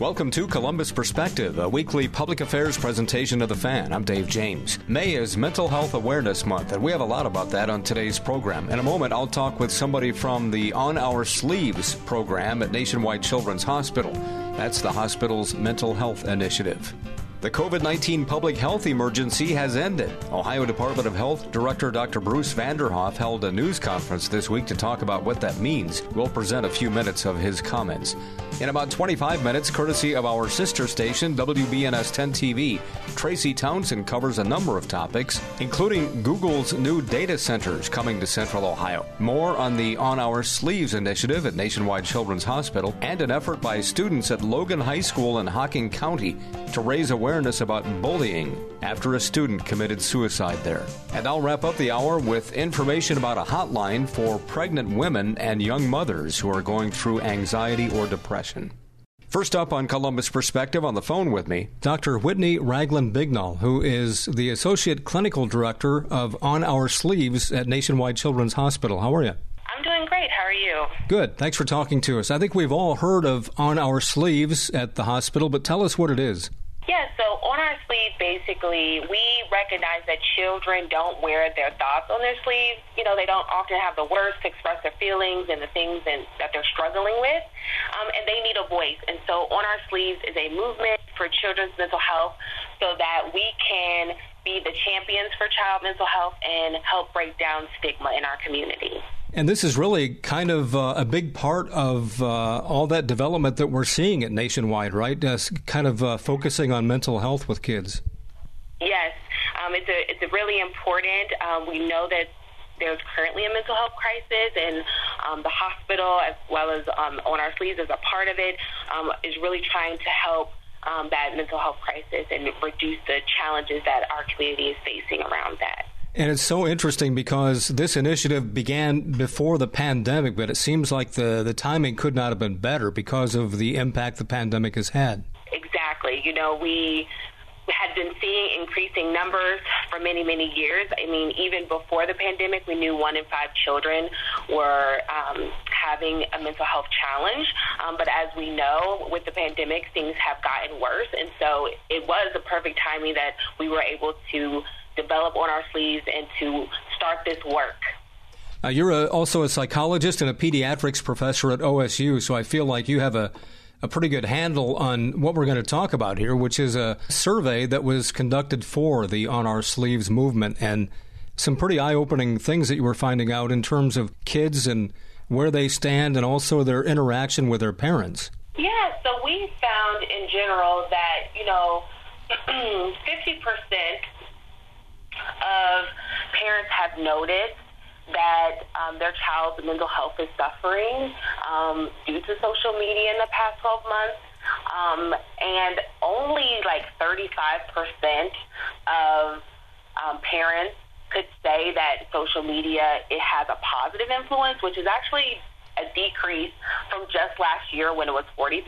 Welcome to Columbus Perspective, a weekly public affairs presentation of the fan. I'm Dave James. May is Mental Health Awareness Month, and we have a lot about that on today's program. In a moment, I'll talk with somebody from the On Our Sleeves program at Nationwide Children's Hospital. That's the hospital's mental health initiative. The COVID 19 public health emergency has ended. Ohio Department of Health Director Dr. Bruce Vanderhoff held a news conference this week to talk about what that means. We'll present a few minutes of his comments. In about 25 minutes, courtesy of our sister station, WBNS 10 TV, Tracy Townsend covers a number of topics, including Google's new data centers coming to Central Ohio. More on the On Our Sleeves initiative at Nationwide Children's Hospital, and an effort by students at Logan High School in Hocking County to raise awareness about bullying after a student committed suicide there. And I'll wrap up the hour with information about a hotline for pregnant women and young mothers who are going through anxiety or depression. First up on Columbus Perspective on the phone with me, Dr. Whitney Raglin Bignall, who is the Associate Clinical Director of On Our Sleeves at Nationwide Children's Hospital. How are you? I'm doing great. How are you? Good. Thanks for talking to us. I think we've all heard of On Our Sleeves at the hospital, but tell us what it is. Yeah, so on our sleeve, basically, we recognize that children don't wear their thoughts on their sleeves. You know, they don't often have the words to express their feelings and the things and, that they're struggling with, um, and they need a voice. And so, on our sleeves is a movement for children's mental health so that we can be the champions for child mental health and help break down stigma in our community. And this is really kind of uh, a big part of uh, all that development that we're seeing at Nationwide, right? Uh, kind of uh, focusing on mental health with kids. Yes, um, it's a it's a really important. Um, we know that there's currently a mental health crisis, and um, the hospital, as well as um, on our sleeves as a part of it, um, is really trying to help um, that mental health crisis and reduce the challenges that our community is facing around that. And it's so interesting because this initiative began before the pandemic, but it seems like the, the timing could not have been better because of the impact the pandemic has had. Exactly. You know, we had been seeing increasing numbers for many, many years. I mean, even before the pandemic, we knew one in five children were um, having a mental health challenge. Um, but as we know, with the pandemic, things have gotten worse. And so it was the perfect timing that we were able to develop on our sleeves and to start this work. Uh, you're a, also a psychologist and a pediatrics professor at OSU, so I feel like you have a, a pretty good handle on what we're going to talk about here, which is a survey that was conducted for the On Our Sleeves movement and some pretty eye opening things that you were finding out in terms of kids and where they stand and also their interaction with their parents. Yeah, so we found in general that, you know, 50% of parents have noted that um, their child's mental health is suffering um, due to social media in the past 12 months. Um, and only like 35% of um, parents could say that social media it has a positive influence, which is actually a decrease from just last year when it was 43%.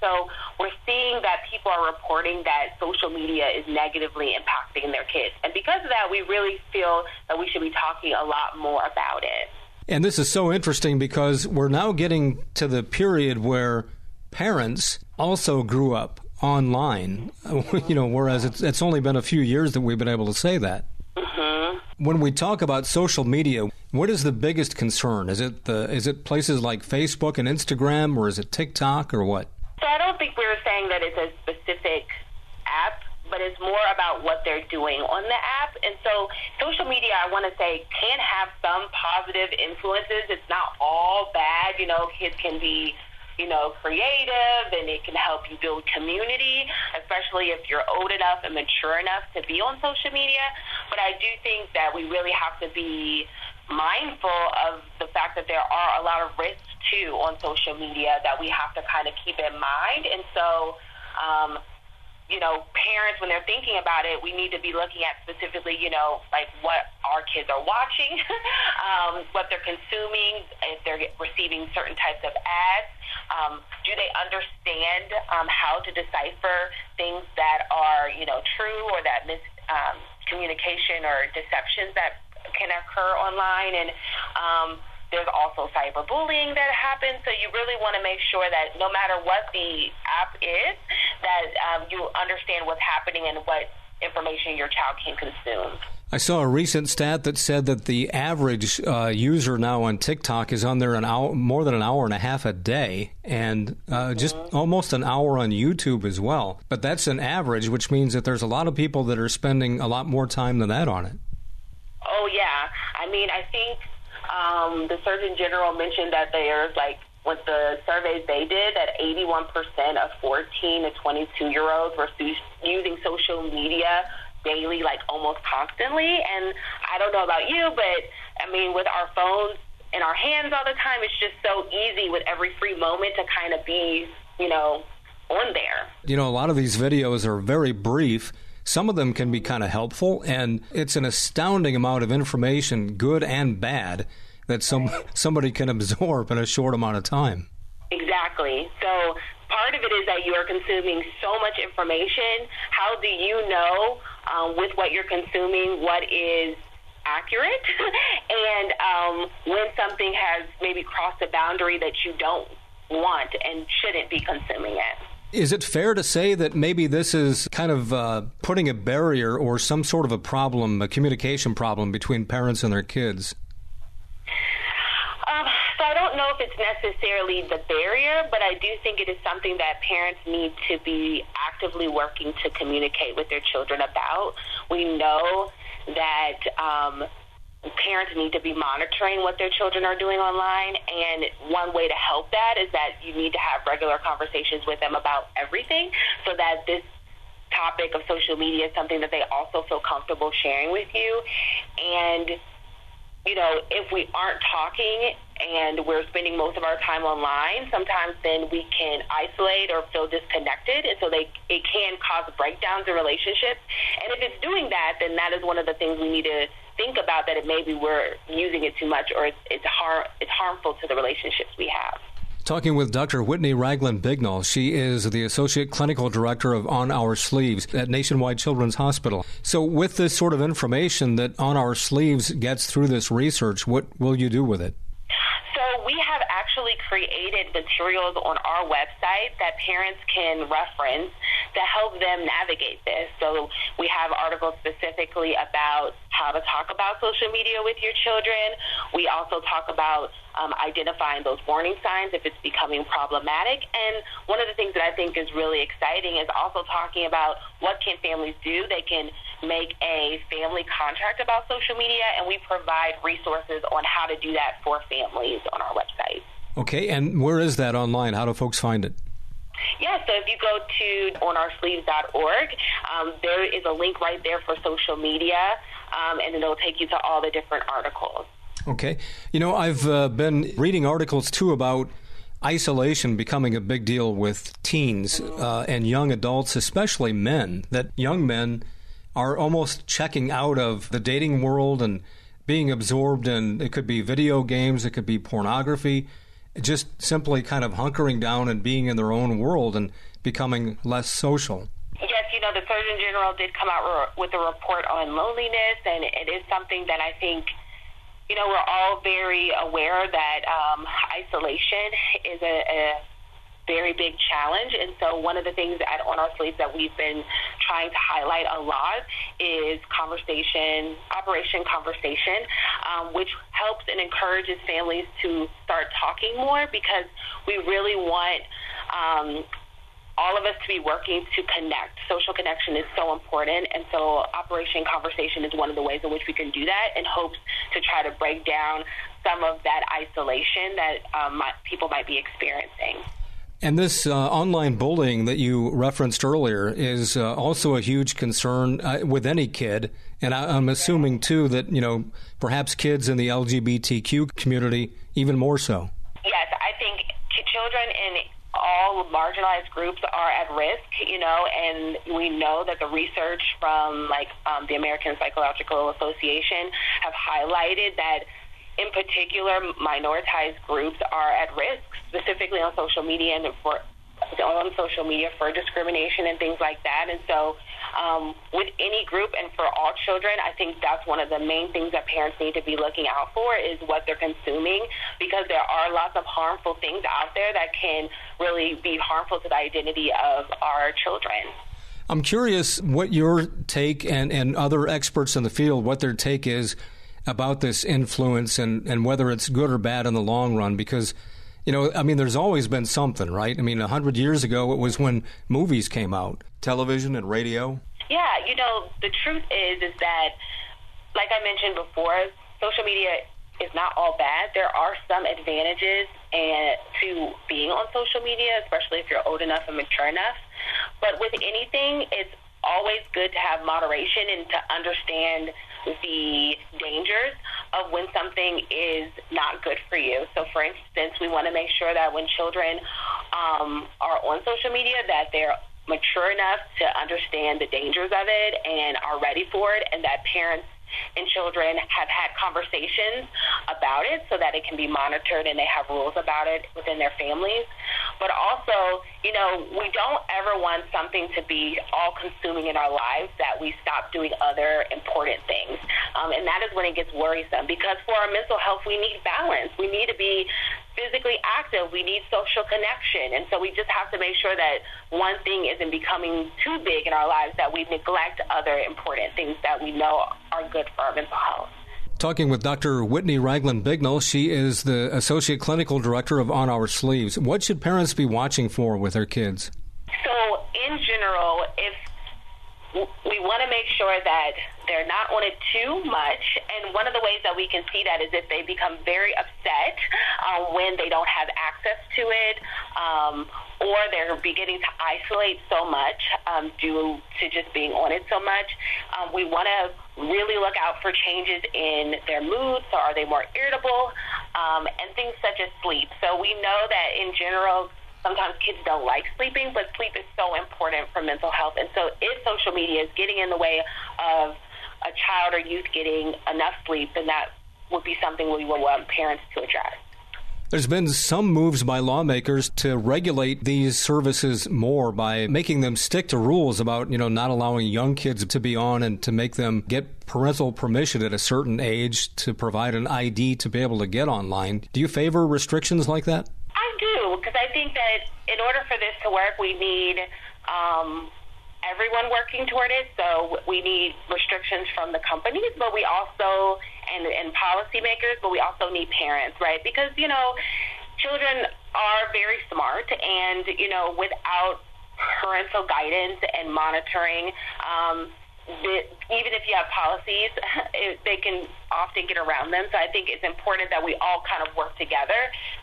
So we're seeing that people are reporting that social media is negatively impacting their kids. And because of that, we really feel that we should be talking a lot more about it. And this is so interesting because we're now getting to the period where parents also grew up online, you know, whereas it's, it's only been a few years that we've been able to say that. When we talk about social media, what is the biggest concern? Is it the is it places like Facebook and Instagram, or is it TikTok, or what? So I don't think we are saying that it's a specific app, but it's more about what they're doing on the app. And so social media, I want to say, can have some positive influences. It's not all bad. You know, kids can be you know, creative and it can help you build community, especially if you're old enough and mature enough to be on social media. But I do think that we really have to be mindful of the fact that there are a lot of risks too on social media that we have to kind of keep in mind. And so, um, you know, parents, when they're thinking about it, we need to be looking at specifically, you know, like what our kids are watching, um, what they're consuming, if they're receiving certain types of ads. Um, do they understand um, how to decipher things that are, you know, true or that miscommunication um, or deceptions that can occur online? And, um, there's also cyberbullying that happens. So you really want to make sure that no matter what the app is, that um, you understand what's happening and what information your child can consume. I saw a recent stat that said that the average uh, user now on TikTok is on there an hour, more than an hour and a half a day, and uh, mm-hmm. just almost an hour on YouTube as well. But that's an average, which means that there's a lot of people that are spending a lot more time than that on it. Oh yeah, I mean, I think um, the Surgeon General mentioned that there's like with the surveys they did that 81% of 14 to 22 year olds were using social media daily, like almost constantly. And I don't know about you, but I mean, with our phones in our hands all the time, it's just so easy with every free moment to kind of be, you know, on there. You know, a lot of these videos are very brief. Some of them can be kind of helpful, and it's an astounding amount of information, good and bad, that some somebody can absorb in a short amount of time. Exactly. So part of it is that you are consuming so much information. How do you know um, with what you're consuming what is accurate and um, when something has maybe crossed a boundary that you don't want and shouldn't be consuming it? Is it fair to say that maybe this is kind of uh, putting a barrier or some sort of a problem, a communication problem between parents and their kids? Um, so I don't know if it's necessarily the barrier, but I do think it is something that parents need to be actively working to communicate with their children about. We know that um, parents need to be monitoring what their children are doing online, and one way to help that is that you need to have regular conversations with them about everything so that this topic of social media is something that they also feel comfortable sharing with you. And you know, if we aren't talking and we're spending most of our time online, sometimes then we can isolate or feel disconnected, and so they it can cause breakdowns in relationships. And if it's doing that, then that is one of the things we need to think about that it maybe we're using it too much or it's it's, har- it's harmful to the relationships we have. Talking with Dr. Whitney Raglin Bignall. She is the Associate Clinical Director of On Our Sleeves at Nationwide Children's Hospital. So, with this sort of information that On Our Sleeves gets through this research, what will you do with it? So, we have actually created materials on our website that parents can reference to help them navigate this. So, we have articles specifically about how to talk about social media with your children. We also talk about um, identifying those warning signs if it's becoming problematic. And one of the things that I think is really exciting is also talking about what can families do. They can make a family contract about social media, and we provide resources on how to do that for families on our website. Okay, and where is that online? How do folks find it? Yeah, so if you go to onoursleeves.org, um, there is a link right there for social media, um, and it'll take you to all the different articles. Okay. You know, I've uh, been reading articles too about isolation becoming a big deal with teens uh, and young adults, especially men, that young men are almost checking out of the dating world and being absorbed in it could be video games, it could be pornography, just simply kind of hunkering down and being in their own world and becoming less social. Yes, you know, the Surgeon General did come out with a report on loneliness, and it is something that I think you know, we're all very aware that um, isolation is a, a very big challenge. And so, one of the things at On Our Sleeves that we've been trying to highlight a lot is conversation, Operation Conversation, um, which helps and encourages families to start talking more because we really want. Um, all of us to be working to connect. Social connection is so important, and so Operation Conversation is one of the ways in which we can do that in hopes to try to break down some of that isolation that um, people might be experiencing. And this uh, online bullying that you referenced earlier is uh, also a huge concern uh, with any kid. And I, am assuming, too, that, you know, perhaps kids in the LGBTQ community even more so. Yes, I think children in all marginalized groups are at risk, you know, and we know that the research from like um, the American Psychological Association have highlighted that in particular minoritized groups are at risk, specifically on social media and for on social media for discrimination and things like that. And so, um, with any group and for all children, I think that's one of the main things that parents need to be looking out for is what they're consuming because there are lots of harmful things out there that can really be harmful to the identity of our children. I'm curious what your take and, and other experts in the field, what their take is about this influence and, and whether it's good or bad in the long run because you know, I mean, there's always been something, right? I mean, a hundred years ago, it was when movies came out, television and radio. Yeah, you know, the truth is, is that, like I mentioned before, social media is not all bad. There are some advantages and to being on social media, especially if you're old enough and mature enough. But with anything, it's always good to have moderation and to understand the dangers of when something is not good for you. So, for instance, we want to make sure that when children um, are on social media, that they're mature enough to understand the dangers of it and are ready for it, and that parents and children have had conversations about it so that it can be monitored and they have rules about it within their families. But also, you know, we don't ever want something to be all consuming in our lives that we stop doing other important things. Um, and that is when it gets worrisome because for our mental health, we need balance. We need to be physically active. We need social connection. And so we just have to make sure that one thing isn't becoming too big in our lives that we neglect other important things that we know are good for our mental health. Talking with Dr. Whitney Raglin Bignall, she is the Associate Clinical Director of On Our Sleeves. What should parents be watching for with their kids? So, in general, if we want to make sure that they're not on it too much. And one of the ways that we can see that is if they become very upset uh, when they don't have access to it, um, or they're beginning to isolate so much um, due to just being on it so much. Um, we want to really look out for changes in their mood. So, are they more irritable? Um, and things such as sleep. So, we know that in general, sometimes kids don't like sleeping, but sleep is so important for mental health. And so if social media is getting in the way of a child or youth getting enough sleep, then that would be something we would want parents to address. There's been some moves by lawmakers to regulate these services more by making them stick to rules about, you know, not allowing young kids to be on and to make them get parental permission at a certain age to provide an ID to be able to get online. Do you favor restrictions like that? Think that in order for this to work, we need um, everyone working toward it. So we need restrictions from the companies, but we also and and policymakers, but we also need parents, right? Because you know, children are very smart, and you know, without parental guidance and monitoring. Um, even if you have policies, it, they can often get around them. So I think it's important that we all kind of work together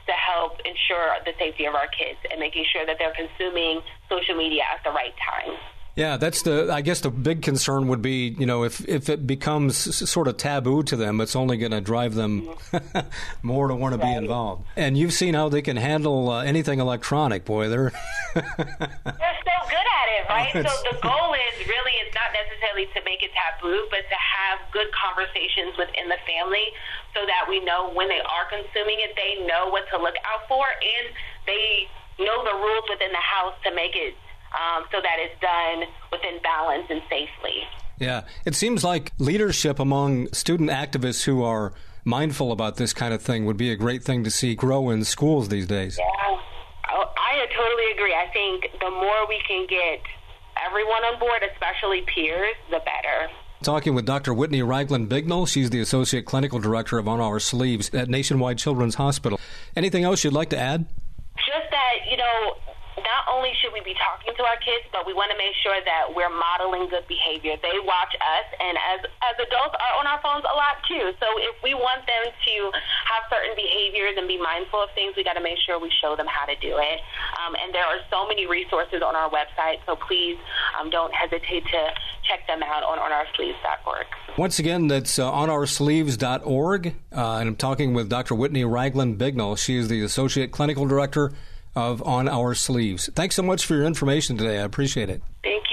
to help ensure the safety of our kids and making sure that they're consuming social media at the right time. Yeah, that's the. I guess the big concern would be, you know, if if it becomes sort of taboo to them, it's only going to drive them more to want to be involved. And you've seen how they can handle uh, anything electronic. Boy, they're they're so good at it, right? so the goal is really is not necessarily to make it taboo, but to have good conversations within the family, so that we know when they are consuming it, they know what to look out for, and they know the rules within the house to make it um, so that it's done within balance and safely. Yeah, it seems like leadership among student activists who are mindful about this kind of thing would be a great thing to see grow in schools these days. Yeah, Oh, I totally agree. I think the more we can get everyone on board, especially peers, the better. Talking with Dr. Whitney Raglin Bignall. She's the Associate Clinical Director of On Our Sleeves at Nationwide Children's Hospital. Anything else you'd like to add? Just that, you know, not only should we be talking to our kids, but we want to make sure that we're modeling good behavior. They watch us, and as as adults are on our phones a lot too. So if we want them to have certain behaviors and be mindful of things, we got to make sure we show them how to do it. Um, and there are so many resources on our website, so please um, don't hesitate to check them out on onoursleeves.org. Once again, that's uh, onoursleeves.org, uh, and I'm talking with Dr. Whitney Raglin Bignall. She is the Associate Clinical Director of On Our Sleeves. Thanks so much for your information today. I appreciate it. Thank you.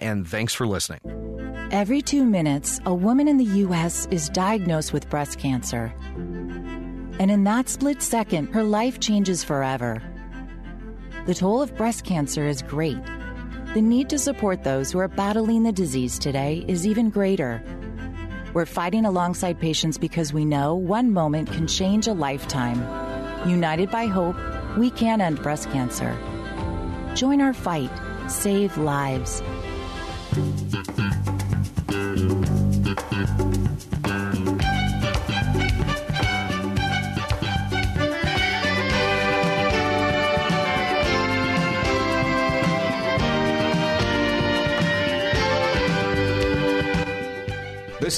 and thanks for listening. Every two minutes, a woman in the U.S. is diagnosed with breast cancer. And in that split second, her life changes forever. The toll of breast cancer is great. The need to support those who are battling the disease today is even greater. We're fighting alongside patients because we know one moment can change a lifetime. United by hope, we can end breast cancer. Join our fight. Save lives. This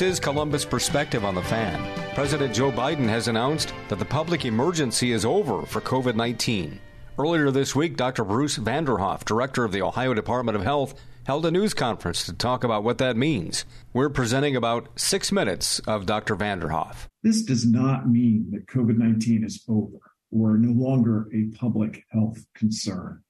is Columbus Perspective on the Fan. President Joe Biden has announced that the public emergency is over for COVID 19. Earlier this week, Dr. Bruce Vanderhoff, director of the Ohio Department of Health, held a news conference to talk about what that means. We're presenting about six minutes of Dr. Vanderhoff. This does not mean that COVID 19 is over or no longer a public health concern.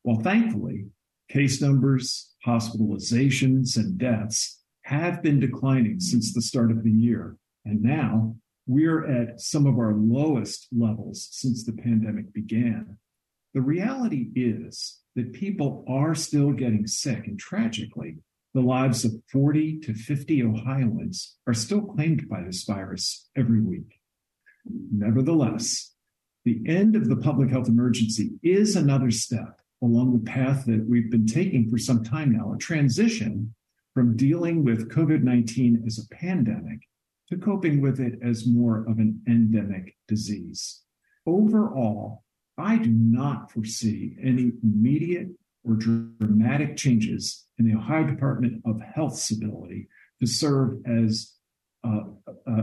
While thankfully, case numbers, hospitalizations, and deaths have been declining since the start of the year, and now we're at some of our lowest levels since the pandemic began. The reality is that people are still getting sick. And tragically, the lives of 40 to 50 Ohioans are still claimed by this virus every week. Nevertheless, the end of the public health emergency is another step along the path that we've been taking for some time now, a transition from dealing with COVID 19 as a pandemic to coping with it as more of an endemic disease. Overall, I do not foresee any immediate or dramatic changes in the Ohio Department of Health's ability to serve as a,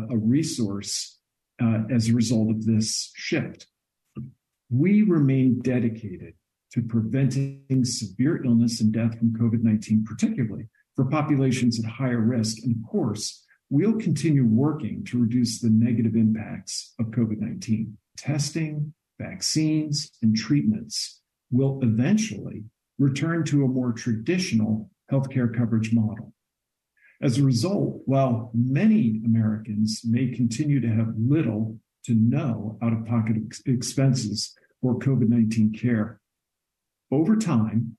a resource uh, as a result of this shift. We remain dedicated to preventing severe illness and death from COVID 19, particularly for populations at higher risk. And of course, we'll continue working to reduce the negative impacts of COVID 19. Testing, vaccines, and treatments will eventually return to a more traditional healthcare coverage model. As a result, while many Americans may continue to have little to no out of pocket ex- expenses for COVID 19 care, over time,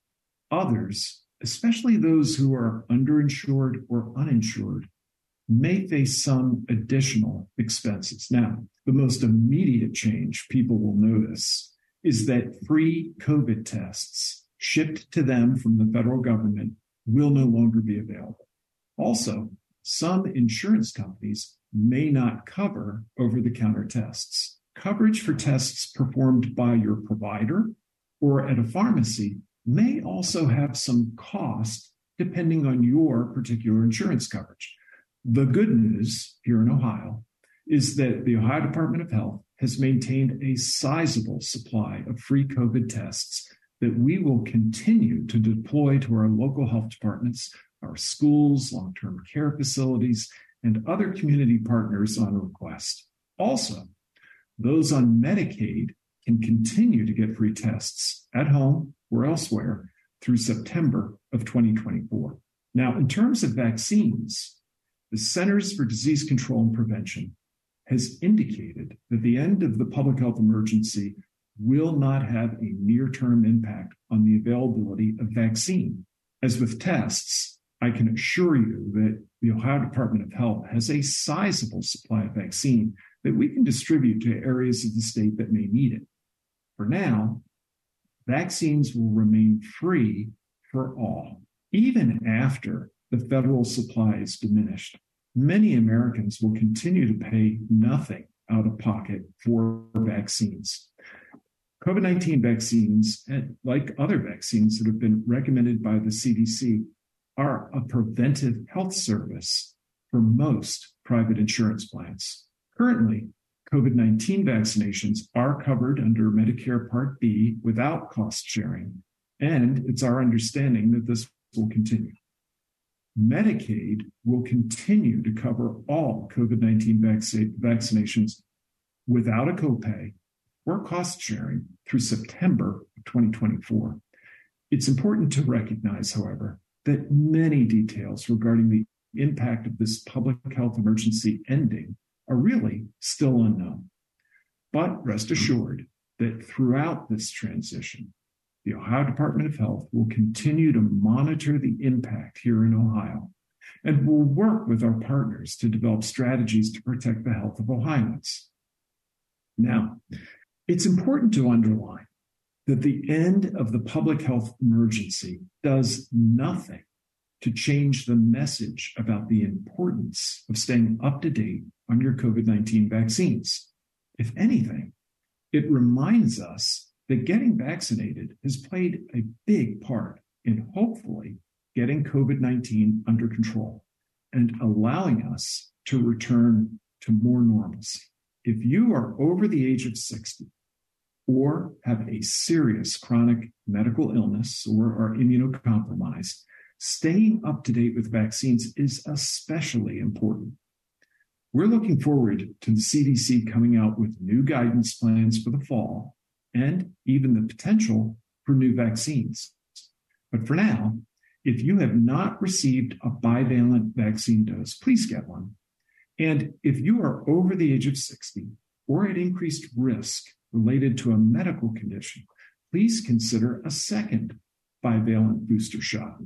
others, especially those who are underinsured or uninsured, may face some additional expenses. Now, the most immediate change people will notice is that free COVID tests shipped to them from the federal government will no longer be available. Also, some insurance companies may not cover over the counter tests. Coverage for tests performed by your provider or at a pharmacy may also have some cost depending on your particular insurance coverage. The good news here in Ohio is that the Ohio Department of Health has maintained a sizable supply of free COVID tests that we will continue to deploy to our local health departments, our schools, long term care facilities, and other community partners on request. Also, those on Medicaid can continue to get free tests at home or elsewhere through September of 2024. Now, in terms of vaccines, the Centers for Disease Control and Prevention has indicated that the end of the public health emergency will not have a near term impact on the availability of vaccine. As with tests, I can assure you that the Ohio Department of Health has a sizable supply of vaccine that we can distribute to areas of the state that may need it. For now, vaccines will remain free for all, even after the federal supply is diminished many Americans will continue to pay nothing out of pocket for vaccines. COVID 19 vaccines, eh, like other vaccines that have been recommended by the CDC, are a preventive health service for most private insurance plans. Currently, COVID 19 vaccinations are covered under Medicare Part B without cost sharing, and it's our understanding that this will continue. Medicaid will continue to cover all COVID 19 vaccinations without a copay or cost sharing through September of 2024. It's important to recognize, however, that many details regarding the impact of this public health emergency ending are really still unknown. But rest assured that throughout this transition, the Ohio Department of Health will continue to monitor the impact here in Ohio and will work with our partners to develop strategies to protect the health of Ohioans. Now, it's important to underline that the end of the public health emergency does nothing to change the message about the importance of staying up to date on your COVID 19 vaccines. If anything, it reminds us that getting vaccinated has played a big part in hopefully getting COVID 19 under control and allowing us to return to more normalcy. If you are over the age of 60 or have a serious chronic medical illness or are immunocompromised, staying up to date with vaccines is especially important. We're looking forward to the CDC coming out with new guidance plans for the fall and even the potential for new vaccines. But for now, if you have not received a bivalent vaccine dose, please get one. And if you are over the age of 60 or at increased risk related to a medical condition, please consider a second bivalent booster shot.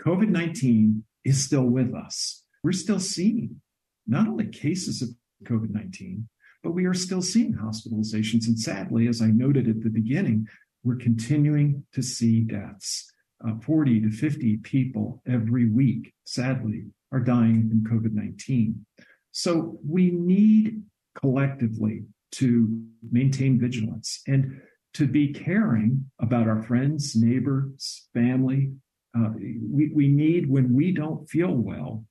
COVID 19 is still with us. We're still seeing not only cases of COVID 19, but we are still seeing hospitalizations. And sadly, as I noted at the beginning, we're continuing to see deaths. Uh, 40 to 50 people every week, sadly, are dying from COVID 19. So we need collectively to maintain vigilance and to be caring about our friends, neighbors, family, uh, we, we need, when we don't feel well,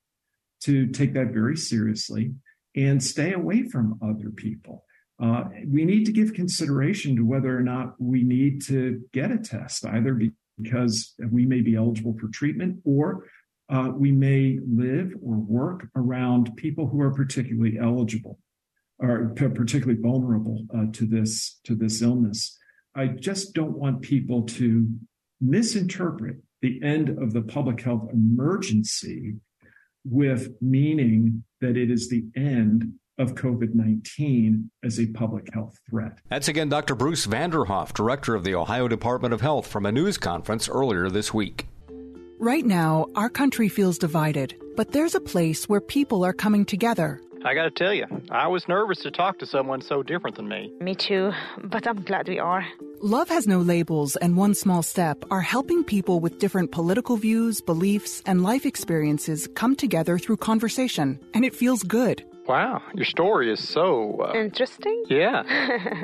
to take that very seriously and stay away from other people. Uh, we need to give consideration to whether or not we need to get a test, either because we may be eligible for treatment or uh, we may live or work around people who are particularly eligible or particularly vulnerable uh, to this to this illness. I just don't want people to misinterpret the end of the public health emergency with meaning that it is the end of COVID 19 as a public health threat. That's again Dr. Bruce Vanderhoff, director of the Ohio Department of Health, from a news conference earlier this week. Right now, our country feels divided, but there's a place where people are coming together. I gotta tell you, I was nervous to talk to someone so different than me. Me too, but I'm glad we are. Love Has No Labels and One Small Step are helping people with different political views, beliefs, and life experiences come together through conversation, and it feels good. Wow, your story is so. Uh, Interesting? Yeah.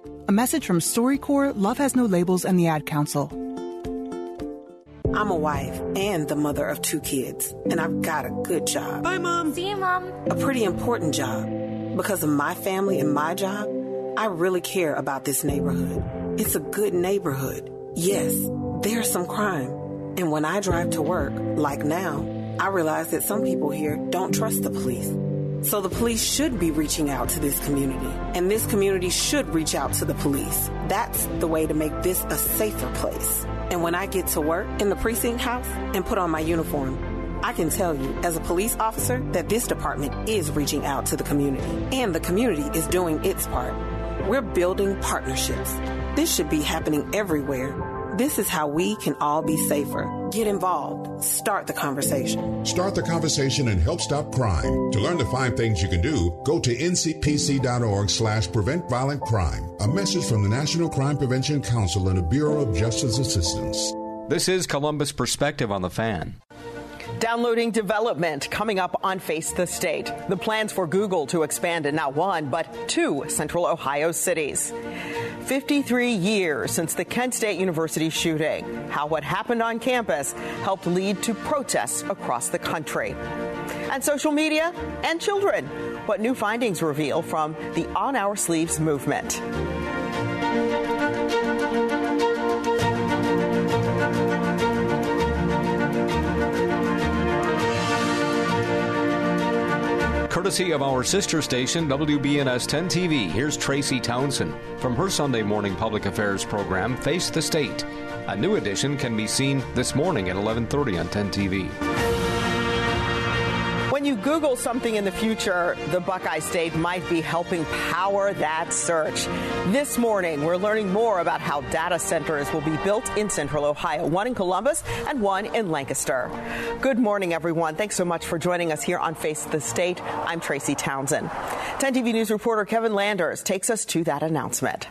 A message from StoryCorps, Love Has No Labels, and the Ad Council. I'm a wife and the mother of two kids, and I've got a good job. Bye, Mom. See you, Mom. A pretty important job. Because of my family and my job, I really care about this neighborhood. It's a good neighborhood. Yes, there's some crime. And when I drive to work, like now, I realize that some people here don't trust the police. So the police should be reaching out to this community, and this community should reach out to the police. That's the way to make this a safer place. And when I get to work in the precinct house and put on my uniform, I can tell you, as a police officer, that this department is reaching out to the community, and the community is doing its part. We're building partnerships. This should be happening everywhere, This is how we can all be safer. Get involved. Start the conversation. Start the conversation and help stop crime. To learn the five things you can do, go to ncpc.org slash prevent violent crime. A message from the National Crime Prevention Council and the Bureau of Justice Assistance. This is Columbus Perspective on the Fan. Downloading development coming up on Face the State. The plans for Google to expand in not one, but two central Ohio cities. 53 years since the Kent State University shooting. How what happened on campus helped lead to protests across the country. And social media and children. What new findings reveal from the On Our Sleeves movement. Courtesy of our sister station, WBNS 10 TV, here's Tracy Townsend from her Sunday morning public affairs program, Face the State. A new edition can be seen this morning at 11:30 on 10 TV. Google something in the future, the Buckeye State might be helping power that search. This morning, we're learning more about how data centers will be built in central Ohio, one in Columbus and one in Lancaster. Good morning, everyone. Thanks so much for joining us here on Face the State. I'm Tracy Townsend. 10 TV News reporter Kevin Landers takes us to that announcement.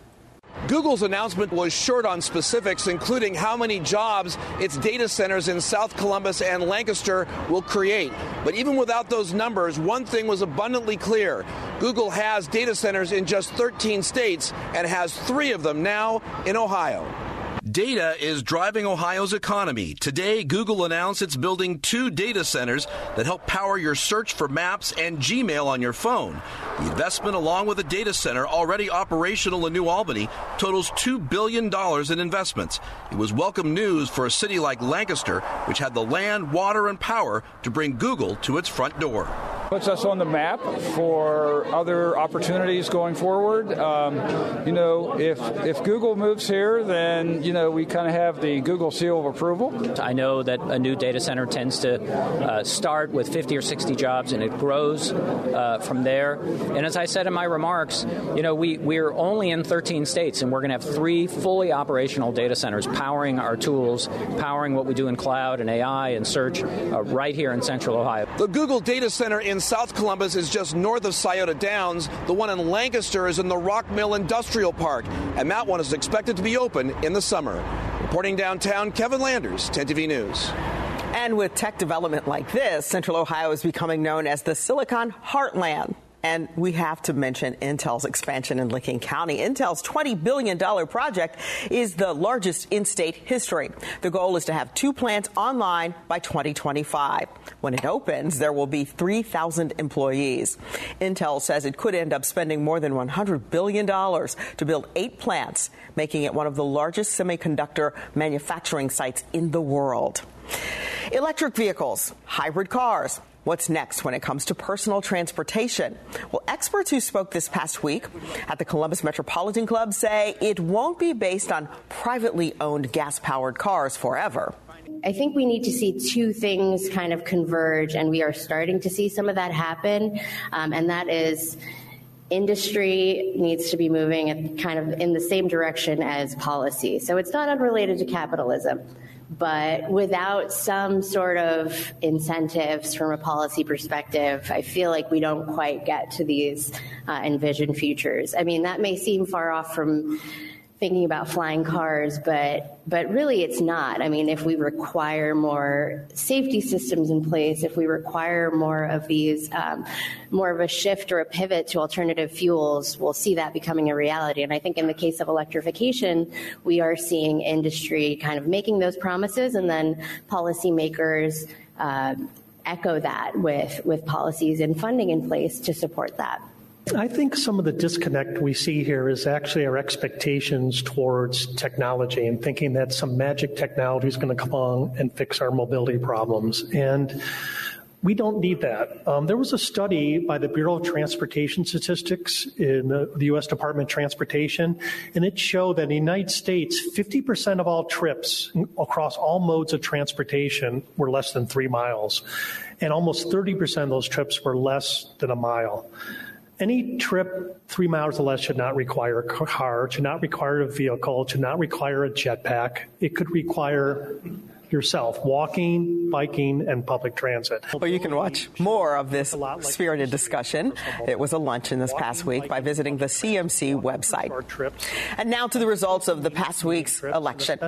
Google's announcement was short on specifics, including how many jobs its data centers in South Columbus and Lancaster will create. But even without those numbers, one thing was abundantly clear Google has data centers in just 13 states and has three of them now in Ohio. Data is driving Ohio's economy. Today, Google announced it's building two data centers that help power your search for maps and Gmail on your phone. The investment, along with a data center already operational in New Albany, totals $2 billion in investments. It was welcome news for a city like Lancaster, which had the land, water, and power to bring Google to its front door puts us on the map for other opportunities going forward. Um, you know, if if Google moves here, then you know we kind of have the Google seal of approval. I know that a new data center tends to uh, start with 50 or 60 jobs, and it grows uh, from there. And as I said in my remarks, you know, we we're only in 13 states, and we're going to have three fully operational data centers powering our tools, powering what we do in cloud and AI and search uh, right here in Central Ohio. The Google Data Center in South Columbus is just north of Scioto Downs. The one in Lancaster is in the Rock Mill Industrial Park, and that one is expected to be open in the summer. Reporting downtown, Kevin Landers, 10 TV News. And with tech development like this, Central Ohio is becoming known as the Silicon Heartland. And we have to mention Intel's expansion in Licking County. Intel's $20 billion project is the largest in state history. The goal is to have two plants online by 2025. When it opens, there will be 3,000 employees. Intel says it could end up spending more than $100 billion to build eight plants, making it one of the largest semiconductor manufacturing sites in the world. Electric vehicles, hybrid cars, What's next when it comes to personal transportation? Well, experts who spoke this past week at the Columbus Metropolitan Club say it won't be based on privately owned gas powered cars forever. I think we need to see two things kind of converge, and we are starting to see some of that happen, um, and that is industry needs to be moving kind of in the same direction as policy. So it's not unrelated to capitalism but without some sort of incentives from a policy perspective, I feel like we don't quite get to these uh, envisioned futures. I mean, that may seem far off from thinking about flying cars, but but really it's not. I mean, if we require more safety systems in place, if we require more of these, um, more of a shift or a pivot to alternative fuels, we'll see that becoming a reality. And I think in the case of electrification, we are seeing industry kind of making those promises, and then policymakers. Uh, echo that with with policies and funding in place to support that. I think some of the disconnect we see here is actually our expectations towards technology and thinking that some magic technology is going to come along and fix our mobility problems. And we don't need that. Um, there was a study by the Bureau of Transportation Statistics in the, the, U.S. Department of Transportation, and it showed that in the United States, 50% of all trips across all modes of transportation were less than three miles, and almost 30% of those trips were less than a mile. Any trip three miles or less should not require a car, should not require a vehicle, should not require a jetpack. It could require yourself walking, biking, and public transit. Well, you can watch more of this spirited discussion. It was a luncheon this past week by visiting the CMC website. And now to the results of the past week's election.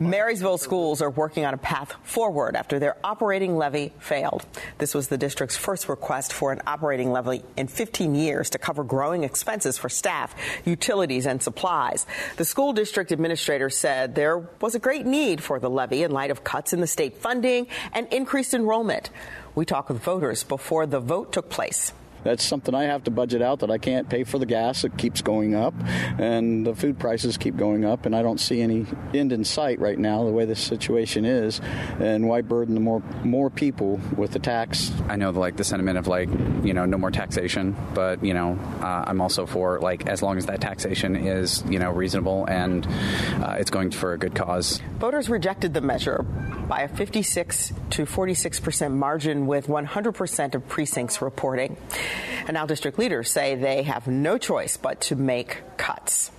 Marysville schools are working on a path forward after their operating levy failed. This was the district's first request for an operating levy in 15 years to cover growing expenses for staff, utilities, and supplies. The school district administrator said there was a great need for the levy in light of cuts in the state funding and increased enrollment. We talked with voters before the vote took place. That's something I have to budget out that I can't pay for the gas. It keeps going up, and the food prices keep going up, and I don't see any end in sight right now, the way this situation is. And why burden the more more people with the tax? I know, like the sentiment of like you know no more taxation, but you know uh, I'm also for like as long as that taxation is you know reasonable and uh, it's going for a good cause. Voters rejected the measure by a 56 to 46 percent margin, with 100 percent of precincts reporting. And now district leaders say they have no choice but to make cuts.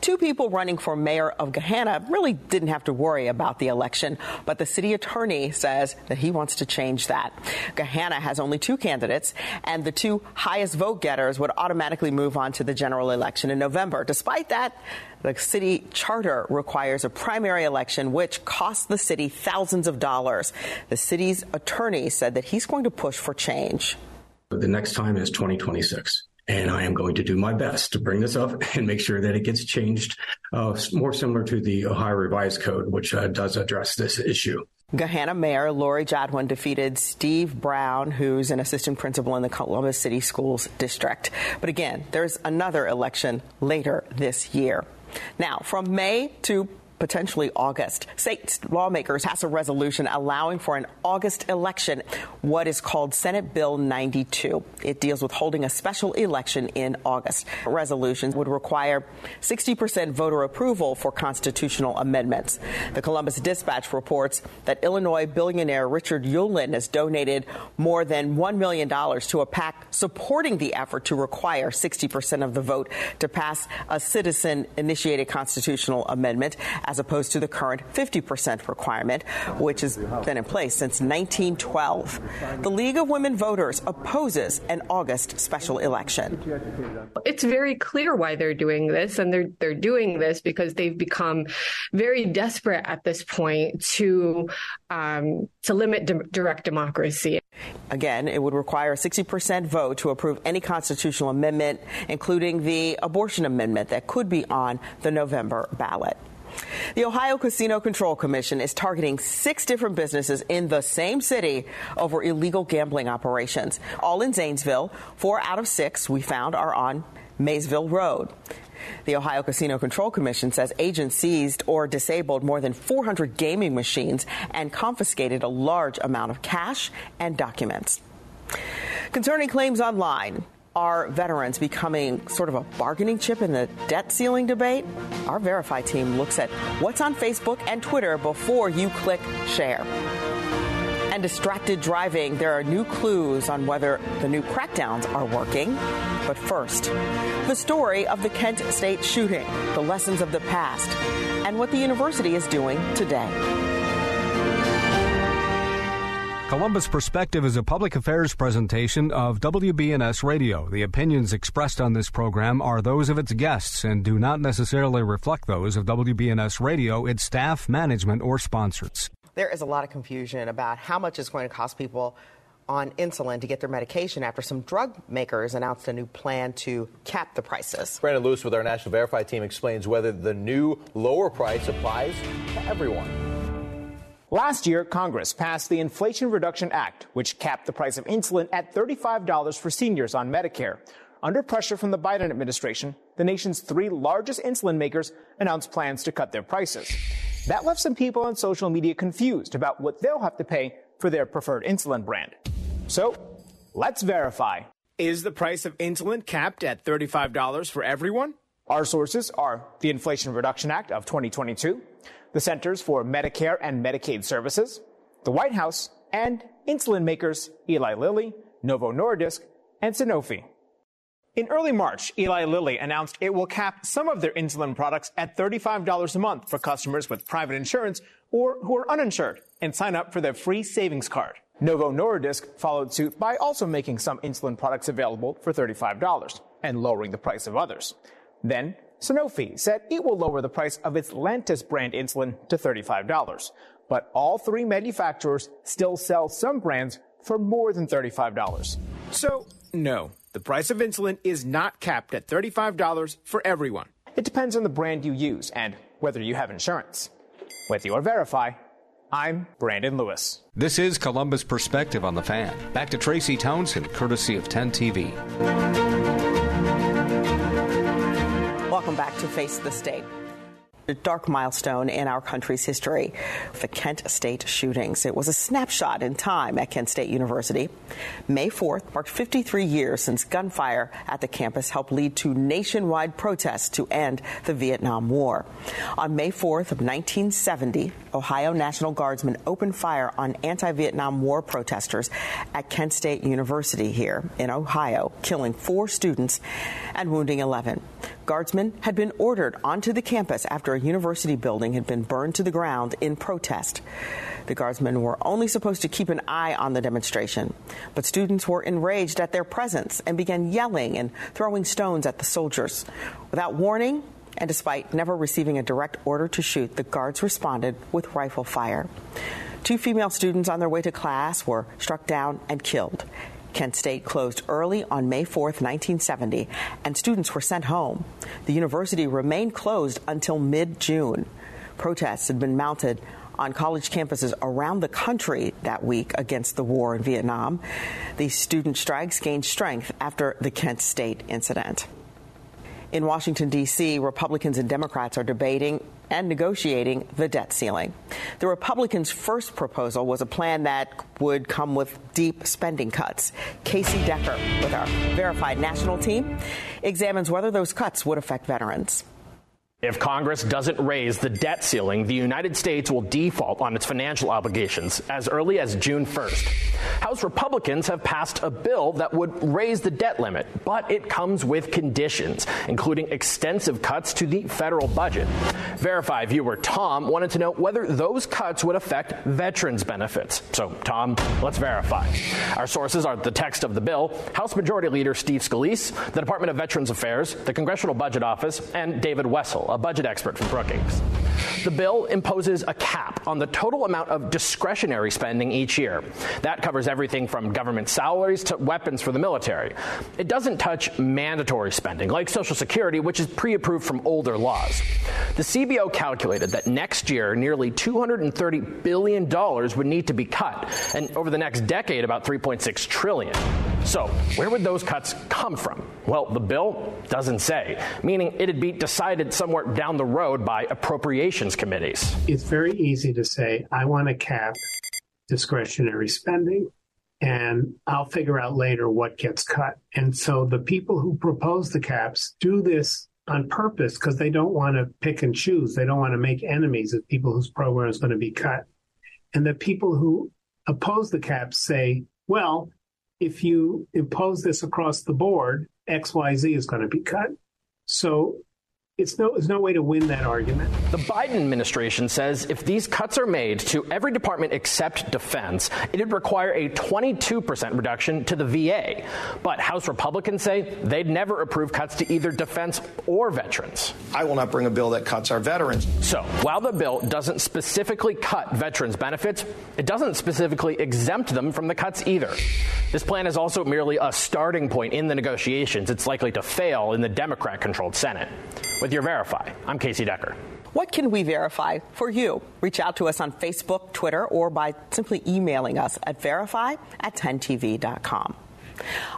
Two people running for mayor of Gahanna really didn't have to worry about the election, but the city attorney says that he wants to change that. Gahanna has only two candidates, and the two highest vote getters would automatically move on to the general election in November. Despite that, the city charter requires a primary election, which costs the city thousands of dollars. The city's attorney said that he's going to push for change. The next time is 2026. And I am going to do my best to bring this up and make sure that it gets changed uh, more similar to the Ohio Revised Code, which uh, does address this issue. Gahanna Mayor Laurie Jadwin defeated Steve Brown, who's an assistant principal in the Columbus City Schools District. But again, there's another election later this year. Now, from May to potentially August. State lawmakers pass a resolution allowing for an August election, what is called Senate Bill 92. It deals with holding a special election in August. Resolutions would require 60% voter approval for constitutional amendments. The Columbus Dispatch reports that Illinois billionaire Richard Uihlein has donated more than $1 million to a PAC supporting the effort to require 60% of the vote to pass a citizen initiated constitutional amendment as opposed to the current 50% requirement, which has been in place since 1912. The League of Women Voters opposes an August special election. It's very clear why they're doing this, and they're they're doing this because they've become very desperate at this point to um, to limit di- direct democracy. Again, it would require a 60% vote to approve any constitutional amendment, including the abortion amendment that could be on the November ballot. The Ohio Casino Control Commission is targeting six different businesses in the same city over illegal gambling operations. All in Zanesville. Four out of six we found are on Maysville Road. The Ohio Casino Control Commission says agents seized or disabled more than 400 gaming machines and confiscated a large amount of cash and documents. Concerning claims online, are veterans becoming sort of a bargaining chip in the debt ceiling debate? Our Verify team looks at what's on Facebook and Twitter before you click share. And distracted driving, there are new clues on whether the new crackdowns are working. But first, the story of the Kent State shooting, the lessons of the past, and what the university is doing today. Columbus Perspective is a public affairs presentation of WBNS Radio. The opinions expressed on this program are those of its guests and do not necessarily reflect those of WBNS Radio, its staff, management, or sponsors. There is a lot of confusion about how much it's going to cost people on insulin to get their medication after some drug makers announced a new plan to cap the prices. Brandon Lewis with our National Verify team explains whether the new lower price applies to everyone. Last year, Congress passed the Inflation Reduction Act, which capped the price of insulin at $35 for seniors on Medicare. Under pressure from the Biden administration, the nation's three largest insulin makers announced plans to cut their prices. That left some people on social media confused about what they'll have to pay for their preferred insulin brand. So, let's verify. Is the price of insulin capped at $35 for everyone? Our sources are the Inflation Reduction Act of 2022, the Centers for Medicare and Medicaid Services, the White House, and insulin makers Eli Lilly, Novo Nordisk, and Sanofi. In early March, Eli Lilly announced it will cap some of their insulin products at $35 a month for customers with private insurance or who are uninsured and sign up for their free savings card. Novo Nordisk followed suit by also making some insulin products available for $35 and lowering the price of others. Then, Sanofi said it will lower the price of its Lantus brand insulin to $35. But all three manufacturers still sell some brands for more than $35. So, no, the price of insulin is not capped at $35 for everyone. It depends on the brand you use and whether you have insurance. With your Verify, I'm Brandon Lewis. This is Columbus Perspective on the Fan. Back to Tracy Townsend, courtesy of 10 TV. Welcome back to Face the State a dark milestone in our country's history the Kent State shootings. It was a snapshot in time at Kent State University. May 4th marked 53 years since gunfire at the campus helped lead to nationwide protests to end the Vietnam War. On May 4th of 1970, Ohio National Guardsmen opened fire on anti-Vietnam War protesters at Kent State University here in Ohio, killing four students and wounding 11. Guardsmen had been ordered onto the campus after a university building had been burned to the ground in protest. The guardsmen were only supposed to keep an eye on the demonstration, but students were enraged at their presence and began yelling and throwing stones at the soldiers. Without warning, and despite never receiving a direct order to shoot, the guards responded with rifle fire. Two female students on their way to class were struck down and killed. Kent State closed early on May 4, 1970, and students were sent home. The university remained closed until mid June. Protests had been mounted on college campuses around the country that week against the war in Vietnam. These student strikes gained strength after the Kent State incident. In Washington, D.C., Republicans and Democrats are debating and negotiating the debt ceiling. The Republicans' first proposal was a plan that would come with deep spending cuts. Casey Decker, with our verified national team, examines whether those cuts would affect veterans. If Congress doesn't raise the debt ceiling, the United States will default on its financial obligations as early as June 1st. House Republicans have passed a bill that would raise the debt limit, but it comes with conditions, including extensive cuts to the federal budget. Verify viewer Tom wanted to know whether those cuts would affect veterans' benefits. So, Tom, let's verify. Our sources are the text of the bill, House Majority Leader Steve Scalise, the Department of Veterans Affairs, the Congressional Budget Office, and David Wessel a budget expert from Brookings. The bill imposes a cap on the total amount of discretionary spending each year. That covers everything from government salaries to weapons for the military. It doesn't touch mandatory spending, like Social Security, which is pre approved from older laws. The CBO calculated that next year, nearly $230 billion would need to be cut, and over the next decade, about $3.6 trillion. So, where would those cuts come from? Well, the bill doesn't say, meaning it'd be decided somewhere down the road by appropriations committees. It's very easy to say, I want to cap discretionary spending and I'll figure out later what gets cut. And so the people who propose the caps do this on purpose because they don't want to pick and choose. They don't want to make enemies of people whose program is going to be cut. And the people who oppose the caps say, well, if you impose this across the board, XYZ is going to be cut. So it's no, there's no way to win that argument. The Biden administration says if these cuts are made to every department except defense, it'd require a 22% reduction to the VA. But House Republicans say they'd never approve cuts to either defense or veterans. I will not bring a bill that cuts our veterans. So while the bill doesn't specifically cut veterans' benefits, it doesn't specifically exempt them from the cuts either. This plan is also merely a starting point in the negotiations. It's likely to fail in the Democrat controlled Senate with your Verify. I'm Casey Decker. What can we verify for you? Reach out to us on Facebook, Twitter, or by simply emailing us at verify at 10tv.com.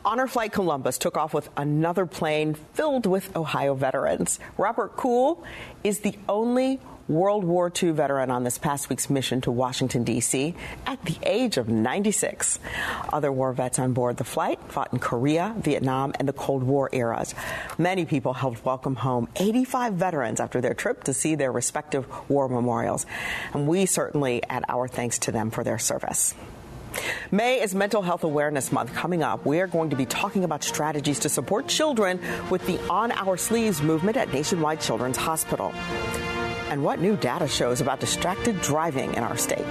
Honor Flight Columbus took off with another plane filled with Ohio veterans. Robert Kuhl is the only World War II veteran on this past week's mission to Washington, D.C. at the age of 96. Other war vets on board the flight fought in Korea, Vietnam, and the Cold War eras. Many people helped welcome home 85 veterans after their trip to see their respective war memorials. And we certainly add our thanks to them for their service. May is Mental Health Awareness Month. Coming up, we are going to be talking about strategies to support children with the On Our Sleeves movement at Nationwide Children's Hospital. And what new data shows about distracted driving in our state.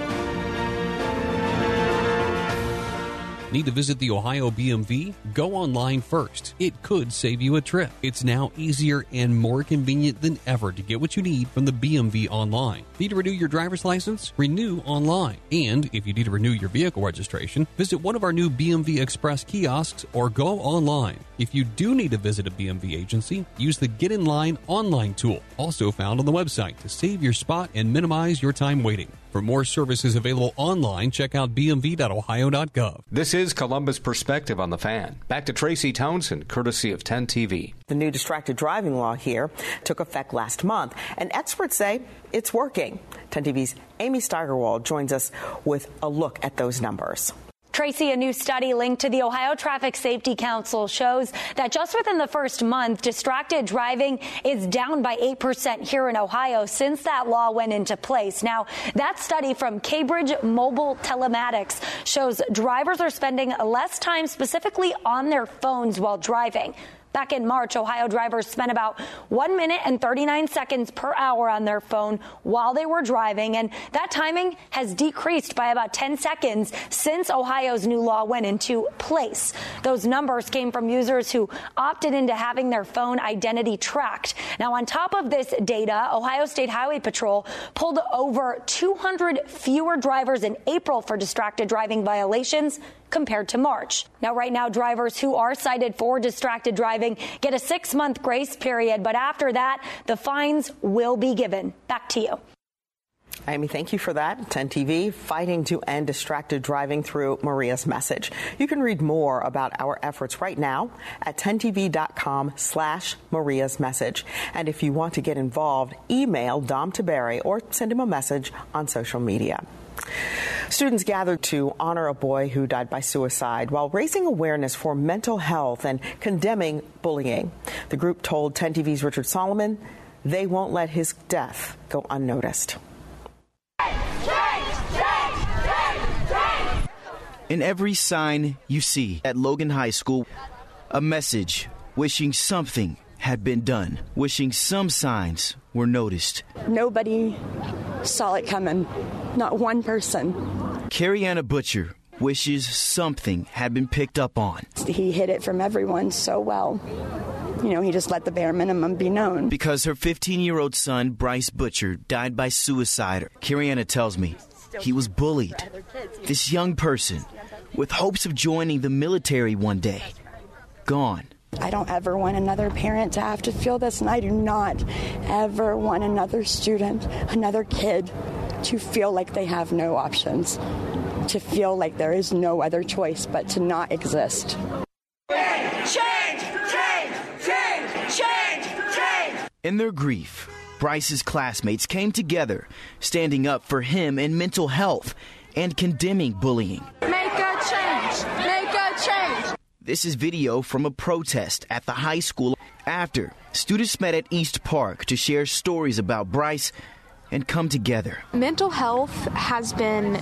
Need to visit the Ohio BMV? Go online first. It could save you a trip. It's now easier and more convenient than ever to get what you need from the BMV online. Need to renew your driver's license? Renew online. And if you need to renew your vehicle registration, visit one of our new BMV Express kiosks or go online. If you do need to visit a BMV agency, use the Get in Line online tool, also found on the website to save your spot and minimize your time waiting. For more services available online, check out bmv.ohio.gov. This is Columbus Perspective on the Fan. Back to Tracy Townsend, courtesy of 10 TV. The new distracted driving law here took effect last month, and experts say it's working. 10 TV's Amy Steigerwald joins us with a look at those numbers. Tracy, a new study linked to the Ohio Traffic Safety Council shows that just within the first month, distracted driving is down by 8% here in Ohio since that law went into place. Now, that study from Cambridge Mobile Telematics shows drivers are spending less time specifically on their phones while driving. Back in March, Ohio drivers spent about 1 minute and 39 seconds per hour on their phone while they were driving, and that timing has decreased by about 10 seconds since Ohio's new law went into place. Those numbers came from users who opted into having their phone identity tracked. Now, on top of this data, Ohio State Highway Patrol pulled over 200 fewer drivers in April for distracted driving violations compared to March. Now, right now, drivers who are cited for distracted driving get a six month grace period, but after that, the fines will be given. Back to you. Amy, thank you for that. 10 TV fighting to end distracted driving through Maria's message. You can read more about our efforts right now at 10tv.com slash Maria's message. And if you want to get involved, email Dom Tiberi or send him a message on social media. Students gathered to honor a boy who died by suicide while raising awareness for mental health and condemning bullying. The group told 10 TV's Richard Solomon they won't let his death go unnoticed. In every sign you see at Logan High School, a message wishing something had been done, wishing some signs were noticed. Nobody saw it coming, not one person. Carriana Butcher wishes something had been picked up on. He hid it from everyone so well. You know, he just let the bare minimum be known. Because her 15 year old son, Bryce Butcher, died by suicide, Carriana tells me he was bullied. This young person, with hopes of joining the military one day, gone. I don't ever want another parent to have to feel this, and I do not ever want another student, another kid, to feel like they have no options, to feel like there is no other choice but to not exist. Change, change, change, change, change. In their grief, Bryce's classmates came together, standing up for him in mental health and condemning bullying. Make a change, make a change. This is video from a protest at the high school after students met at East Park to share stories about Bryce and come together. Mental health has been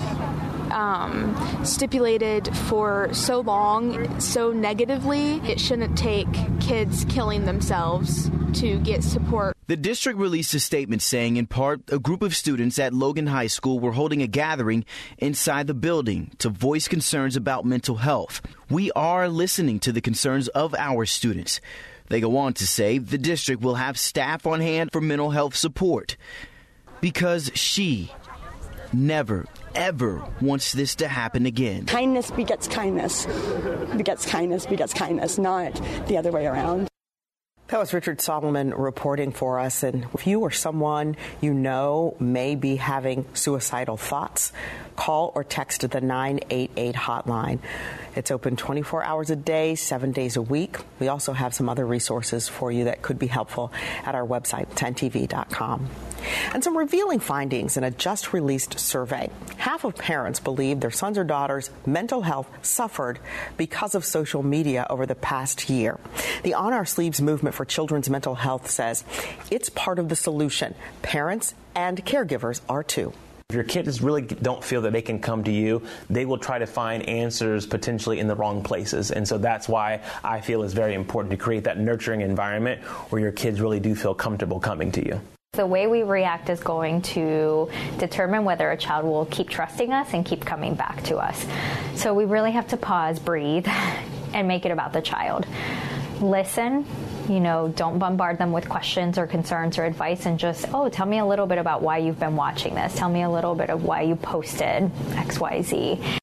um, stipulated for so long, so negatively. It shouldn't take kids killing themselves to get support. The district released a statement saying, in part, a group of students at Logan High School were holding a gathering inside the building to voice concerns about mental health. We are listening to the concerns of our students. They go on to say the district will have staff on hand for mental health support because she never, ever wants this to happen again. Kindness begets kindness, begets kindness, begets kindness, not the other way around. That was Richard Solomon reporting for us. And if you or someone you know may be having suicidal thoughts, call or text the 988 hotline. It's open 24 hours a day, seven days a week. We also have some other resources for you that could be helpful at our website, 10tv.com. And some revealing findings in a just released survey. Half of parents believe their sons or daughters' mental health suffered because of social media over the past year. The On Our Sleeves movement for children's mental health says it's part of the solution. Parents and caregivers are too. If your kids really don't feel that they can come to you, they will try to find answers potentially in the wrong places. And so that's why I feel it's very important to create that nurturing environment where your kids really do feel comfortable coming to you. The way we react is going to determine whether a child will keep trusting us and keep coming back to us. So we really have to pause, breathe, and make it about the child. Listen, you know, don't bombard them with questions or concerns or advice and just, oh, tell me a little bit about why you've been watching this. Tell me a little bit of why you posted XYZ.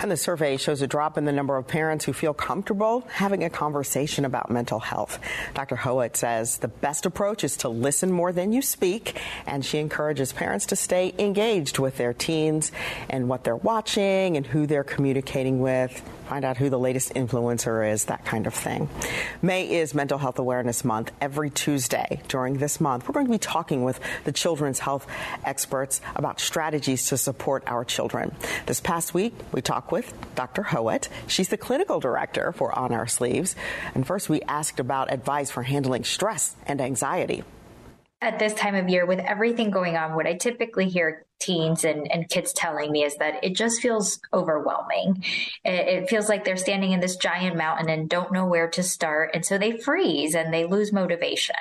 And the survey shows a drop in the number of parents who feel comfortable having a conversation about mental health. Dr. Hoet says the best approach is to listen more than you speak, and she encourages parents to stay engaged with their teens and what they're watching and who they're communicating with find out who the latest influencer is, that kind of thing. May is Mental Health Awareness Month. Every Tuesday during this month, we're going to be talking with the children's health experts about strategies to support our children. This past week, we talked with Dr. Hoet. She's the clinical director for On Our Sleeves. And first, we asked about advice for handling stress and anxiety at this time of year with everything going on, what I typically hear teens and, and kids telling me is that it just feels overwhelming. It, it, feels like they're standing in this giant mountain and don't know where to start. And so they freeze and they lose motivation.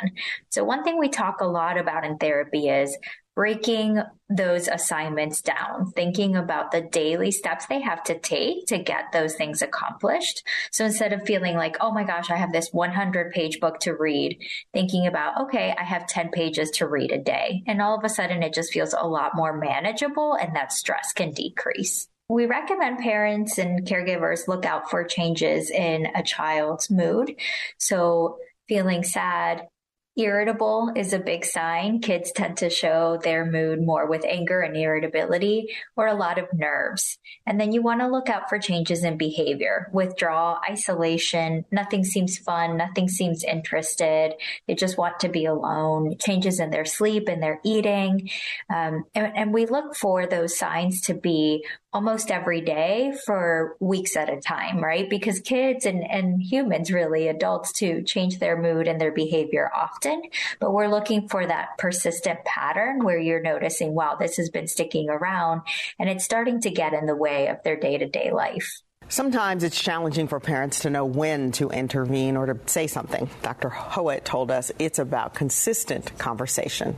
So one thing we talk a lot about in therapy is breaking those assignments down, thinking about the daily steps they have to take to get those things accomplished. So instead of feeling like, oh my gosh, I have this 100 page book to read, thinking about, okay, I have 10 pages to read a day. And all of a sudden it just feels a lot more manageable and that stress can decrease. We recommend parents and caregivers look out for changes in a child's mood. So feeling sad, Irritable is a big sign. Kids tend to show their mood more with anger and irritability or a lot of nerves. And then you want to look out for changes in behavior, withdrawal, isolation. Nothing seems fun. Nothing seems interested. They just want to be alone. Changes in their sleep and their eating. Um, and, and we look for those signs to be almost every day for weeks at a time, right? Because kids and, and humans, really adults too, change their mood and their behavior often. But we're looking for that persistent pattern where you're noticing, wow, this has been sticking around and it's starting to get in the way of their day to day life. Sometimes it's challenging for parents to know when to intervene or to say something. Dr. Hoet told us it's about consistent conversation.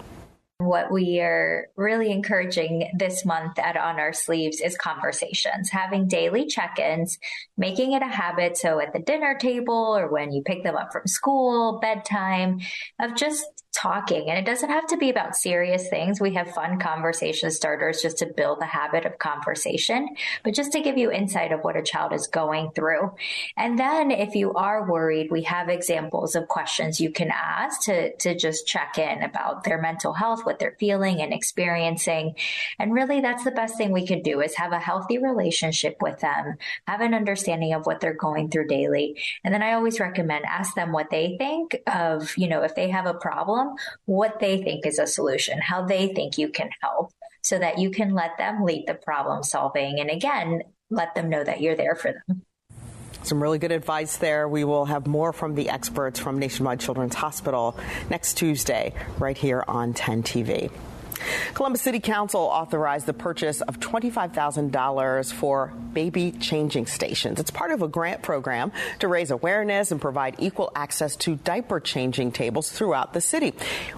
What we are really encouraging this month at On Our Sleeves is conversations, having daily check ins, making it a habit. So at the dinner table or when you pick them up from school, bedtime, of just talking. And it doesn't have to be about serious things. We have fun conversation starters just to build the habit of conversation, but just to give you insight of what a child is going through. And then if you are worried, we have examples of questions you can ask to, to just check in about their mental health, what they're feeling and experiencing. And really that's the best thing we could do is have a healthy relationship with them, have an understanding of what they're going through daily. And then I always recommend ask them what they think of, you know, if they have a problem problem, what they think is a solution, how they think you can help so that you can let them lead the problem solving. And again, let them know that you're there for them. Some really good advice there. We will have more from the experts from Nationwide Children's Hospital next Tuesday, right here on 10 TV. Columbus City Council authorized the purchase of $25,000 for baby changing stations. It's part of a grant program to raise awareness and provide equal access to diaper changing tables throughout the city.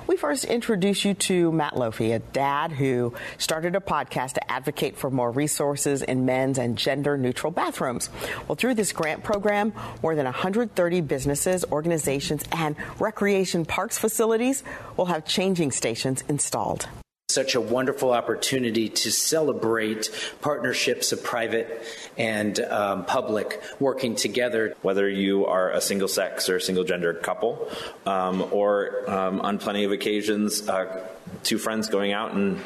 We first introduce you to Matt Lofi, a dad who started a podcast to advocate for more resources in men's and gender neutral bathrooms. Well, through this grant program, more than 130 businesses, organizations, and recreation parks facilities will have changing stations installed such a wonderful opportunity to celebrate partnerships of private and um, public working together. Whether you are a single sex or single gender couple, um, or um, on plenty of occasions, uh, two friends going out and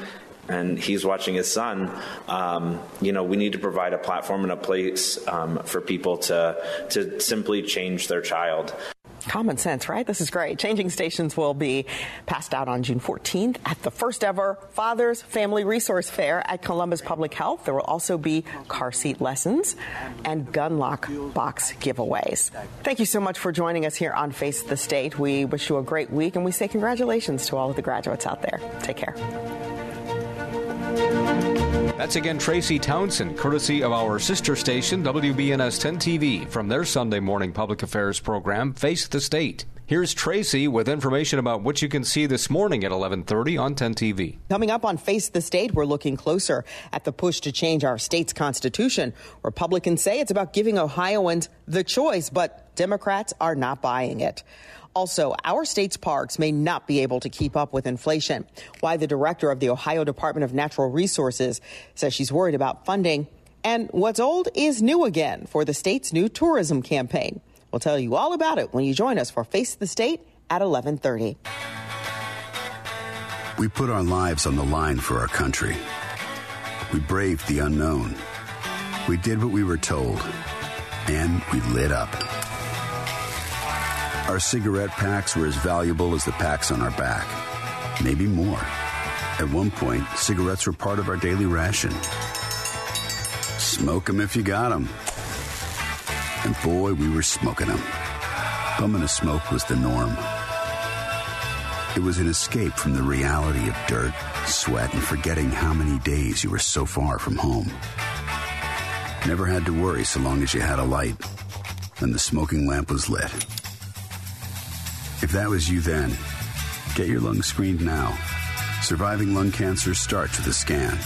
and he's watching his son, um, you know, we need to provide a platform and a place um, for people to to simply change their child. Common sense, right? This is great. Changing stations will be passed out on June 14th at the first ever Father's Family Resource Fair at Columbus Public Health. There will also be car seat lessons and gun lock box giveaways. Thank you so much for joining us here on Face the State. We wish you a great week and we say congratulations to all of the graduates out there. Take care. That's again Tracy Townsend, courtesy of our sister station, WBNS 10 TV, from their Sunday morning public affairs program, Face the State. Here's Tracy with information about what you can see this morning at 11:30 on 10 TV. Coming up on Face the State, we're looking closer at the push to change our state's constitution. Republicans say it's about giving Ohioans the choice, but Democrats are not buying it. Also, our state's parks may not be able to keep up with inflation. Why the director of the Ohio Department of Natural Resources says she's worried about funding. And what's old is new again for the state's new tourism campaign. We'll tell you all about it when you join us for Face the State at 11:30. We put our lives on the line for our country. We braved the unknown. We did what we were told. And we lit up. Our cigarette packs were as valuable as the packs on our back, maybe more. At one point, cigarettes were part of our daily ration. Smoke 'em if you got 'em. And boy, we were smoking them. Bumming a smoke was the norm. It was an escape from the reality of dirt, sweat, and forgetting how many days you were so far from home. Never had to worry so long as you had a light and the smoking lamp was lit. If that was you then, get your lungs screened now. Surviving lung cancer starts with a scan.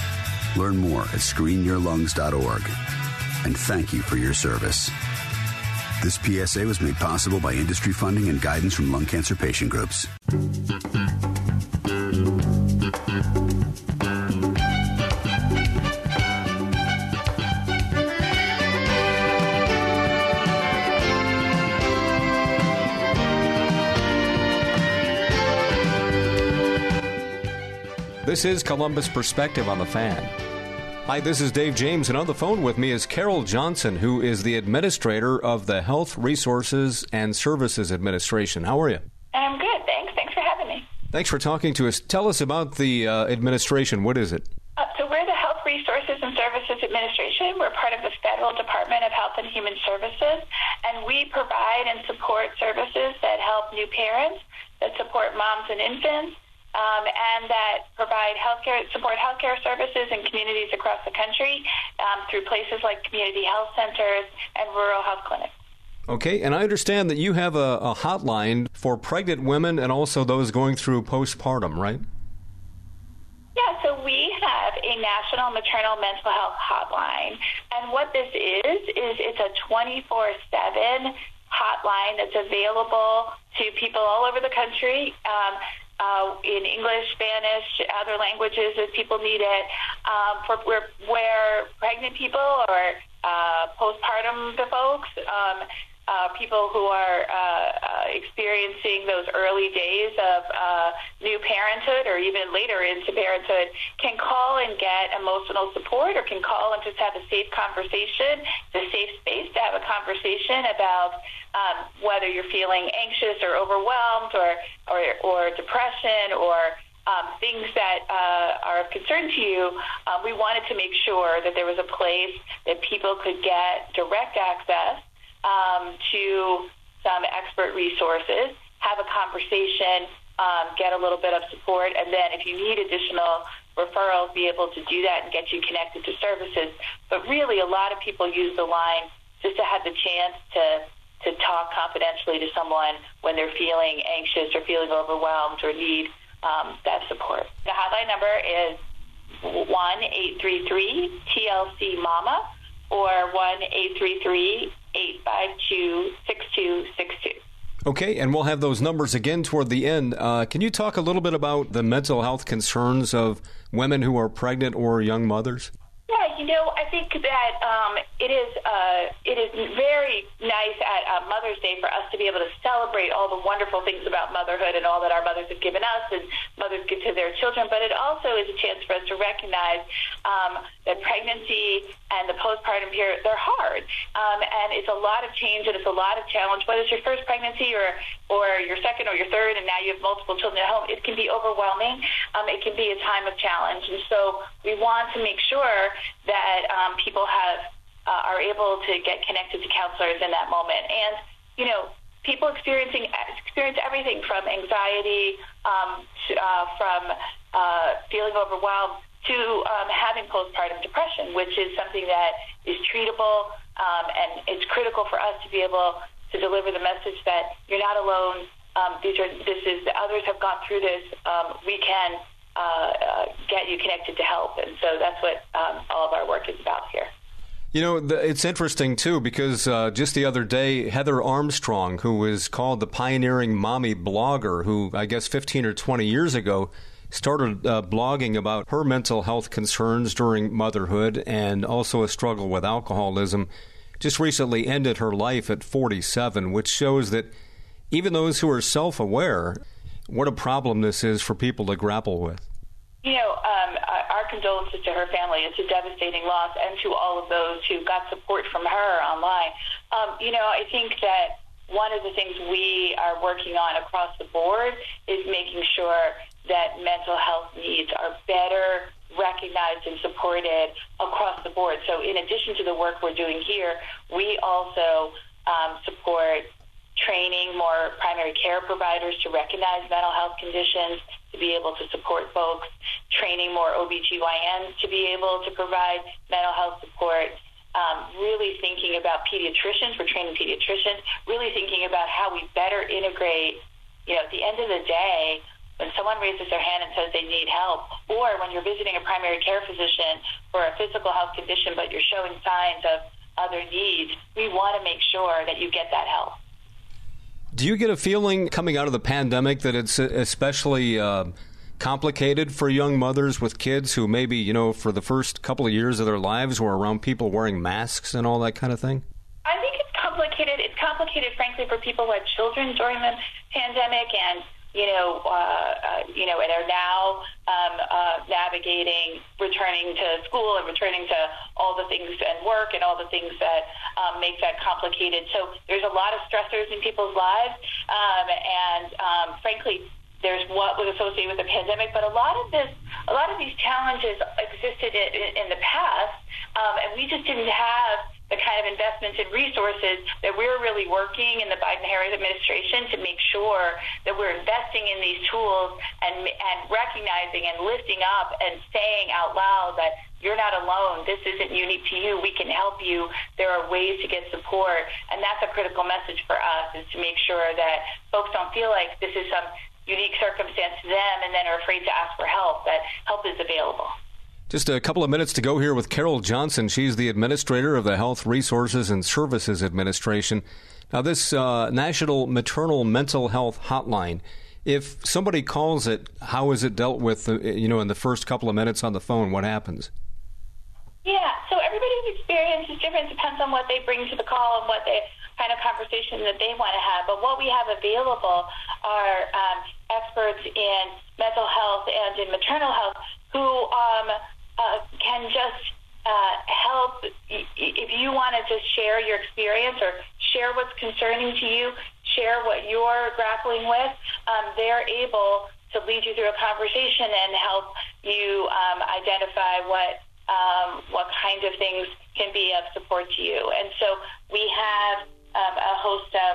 Learn more at screenyourlungs.org. And thank you for your service. This PSA was made possible by industry funding and guidance from lung cancer patient groups. This is Columbus Perspective on the Fan. Hi, this is Dave James, and on the phone with me is Carole Johnson, who is the administrator of the Health Resources and Services Administration. How are you? I'm good, thanks. Thanks for having me. Thanks for talking to us. Tell us about the uh, administration. What is it? Uh, so, we're the Health Resources and Services Administration. We're part of the Federal Department of Health and Human Services, and we provide and support services that help new parents, that support moms and infants, um, and that provide healthcare support healthcare services in communities across the country um, through places like community health centers and rural health clinics. Okay, and I understand that you have a, a hotline for pregnant women and also those going through postpartum, right? Yeah, so we have a national maternal mental health hotline. And what this is, is it's a 24 7 hotline that's available to people all over the country. Um, uh, in English, Spanish, other languages as people need it, um, for where, where pregnant people or uh, postpartum folks, um, uh, people who are uh, uh, experiencing those early days of uh, new parenthood or even later into parenthood can call and get emotional support or can call and just have a safe conversation, a safe space to have a conversation about um, whether you're feeling anxious or overwhelmed or, or, or depression or um, things that uh, are of concern to you, um, we wanted to make sure that there was a place that people could get direct access um, to some expert resources, have a conversation, um, get a little bit of support, and then if you need additional referrals, be able to do that and get you connected to services. But really, a lot of people use the line just to have the chance to to talk confidentially to someone when they're feeling anxious or feeling overwhelmed or need um, that support. The hotline number is one eight three three TLC Mama or one eight three three 852 6262. Okay, and we'll have those numbers again toward the end. Uh, can you talk a little bit about the mental health concerns of women who are pregnant or young mothers? Yeah, you know, I think that um, it is uh, it is very nice at uh, Mother's Day for us to be able to celebrate all the wonderful things about motherhood and all that our mothers have given us and mothers give to their children. But it also is a chance for us to recognize um, that pregnancy and the postpartum period they're hard, um, and it's a lot of change and it's a lot of challenge. Whether it's your first pregnancy or or your second or your third, and now you have multiple children at home, it can be overwhelming. Um, it can be a time of challenge, and so we want to make sure that um, people have uh, are able to get connected to counselors in that moment. And you know, people experiencing experience everything from anxiety, um, to, uh, from uh, feeling overwhelmed to um, having postpartum depression, which is something that is treatable, um, and it's critical for us to be able to deliver the message that you're not alone. Um, these are this is others have gone through this. Um, we can uh, uh, get you connected to help, and so that's what um, all of our work is about here. You know, the, it's interesting too because uh, just the other day, Heather Armstrong, who was called the pioneering mommy blogger, who I guess 15 or 20 years ago started uh, blogging about her mental health concerns during motherhood and also a struggle with alcoholism, just recently ended her life at 47, which shows that even those who are self aware, what a problem this is for people to grapple with. You know, um, our condolences to her family. It's a devastating loss, and to all of those who got support from her online. Um, you know, I think that one of the things we are working on across the board is making sure that mental health needs are better recognized and supported across the board. So, in addition to the work we're doing here, we also um, support training more primary care providers to recognize mental health conditions, to be able to support folks, training more OBGYNs to be able to provide mental health support, um, really thinking about pediatricians, we're training pediatricians, really thinking about how we better integrate, you know, at the end of the day, when someone raises their hand and says they need help, or when you're visiting a primary care physician for a physical health condition but you're showing signs of other needs, we want to make sure that you get that help. Do you get a feeling coming out of the pandemic that it's especially uh, complicated for young mothers with kids who maybe, you know, for the first couple of years of their lives were around people wearing masks and all that kind of thing? I think it's complicated. It's complicated, frankly, for people who had children during the pandemic and you know, uh, uh, you know, and are now um, uh, navigating returning to school and returning to all the things and work and all the things that um, make that complicated. So there's a lot of stressors in people's lives, um, and um, frankly, there's what was associated with the pandemic, but a lot of this, a lot of these challenges existed in, in the past, um, and we just didn't have the kind of investments and resources that we're really working in the Biden-Harris administration to make sure that we're investing in these tools and, and recognizing and lifting up and saying out loud that you're not alone. This isn't unique to you. We can help you. There are ways to get support. And that's a critical message for us is to make sure that folks don't feel like this is some unique circumstance to them and then are afraid to ask for help, that help is available. Just a couple of minutes to go here with Carole Johnson. She's the administrator of the Health Resources and Services Administration. Now, this uh, National Maternal Mental Health Hotline, if somebody calls it, how is it dealt with, uh, you know, in the first couple of minutes on the phone? What happens? Yeah, so everybody's experience is different. Depends on what they bring to the call and what they kind of conversation that they want to have. But what we have available are um, experts in mental health and in maternal health who um, uh, can just uh, help if you want to just share your experience or share what's concerning to you, share what you're grappling with. Um, they're able to lead you through a conversation and help you um, identify what um, what kind of things can be of support to you. And so we have um, a host of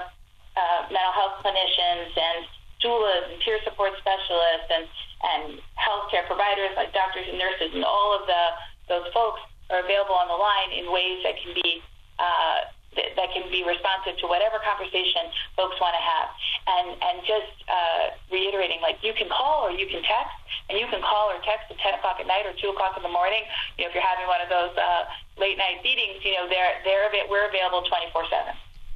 uh, mental health clinicians and doulas and peer support specialists and and healthcare providers like doctors and nurses and all of the those folks are available on the line in ways that can be uh, th- that can be responsive to whatever conversation folks want to have. And and just uh, reiterating, like you can call or you can text, and you can call or text at 10 o'clock at night or 2 o'clock in the morning. You know, if you're having one of those uh, late night meetings, you know, they're they're we're available 24 seven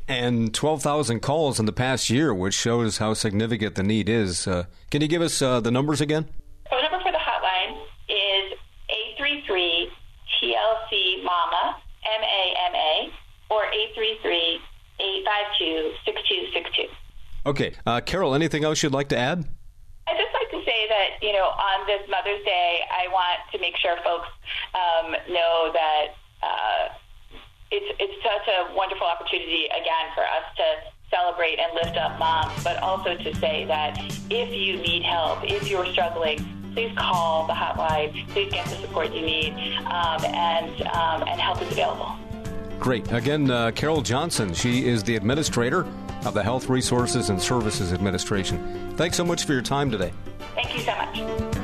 and 12,000 calls in the past year, which shows how significant the need is. Uh, can you give us uh, the numbers again? The number for the hotline is 833 TLC MAMA, M A M A, or 833 852 6262. Okay. Uh, Carole, anything else you'd like to add? I'd just like to say that, you know, on this Mother's Day, I want to make sure folks um, know that uh, it's it's such a wonderful opportunity again for us to celebrate and lift up moms, but also to say that if you need help, if you're struggling, please call the hotline. Please get the support you need, um, and um, and help is available. Great. Again, uh, Carole Johnson. She is the administrator of the Health Resources and Services Administration. Thanks so much for your time today. Thank you so much.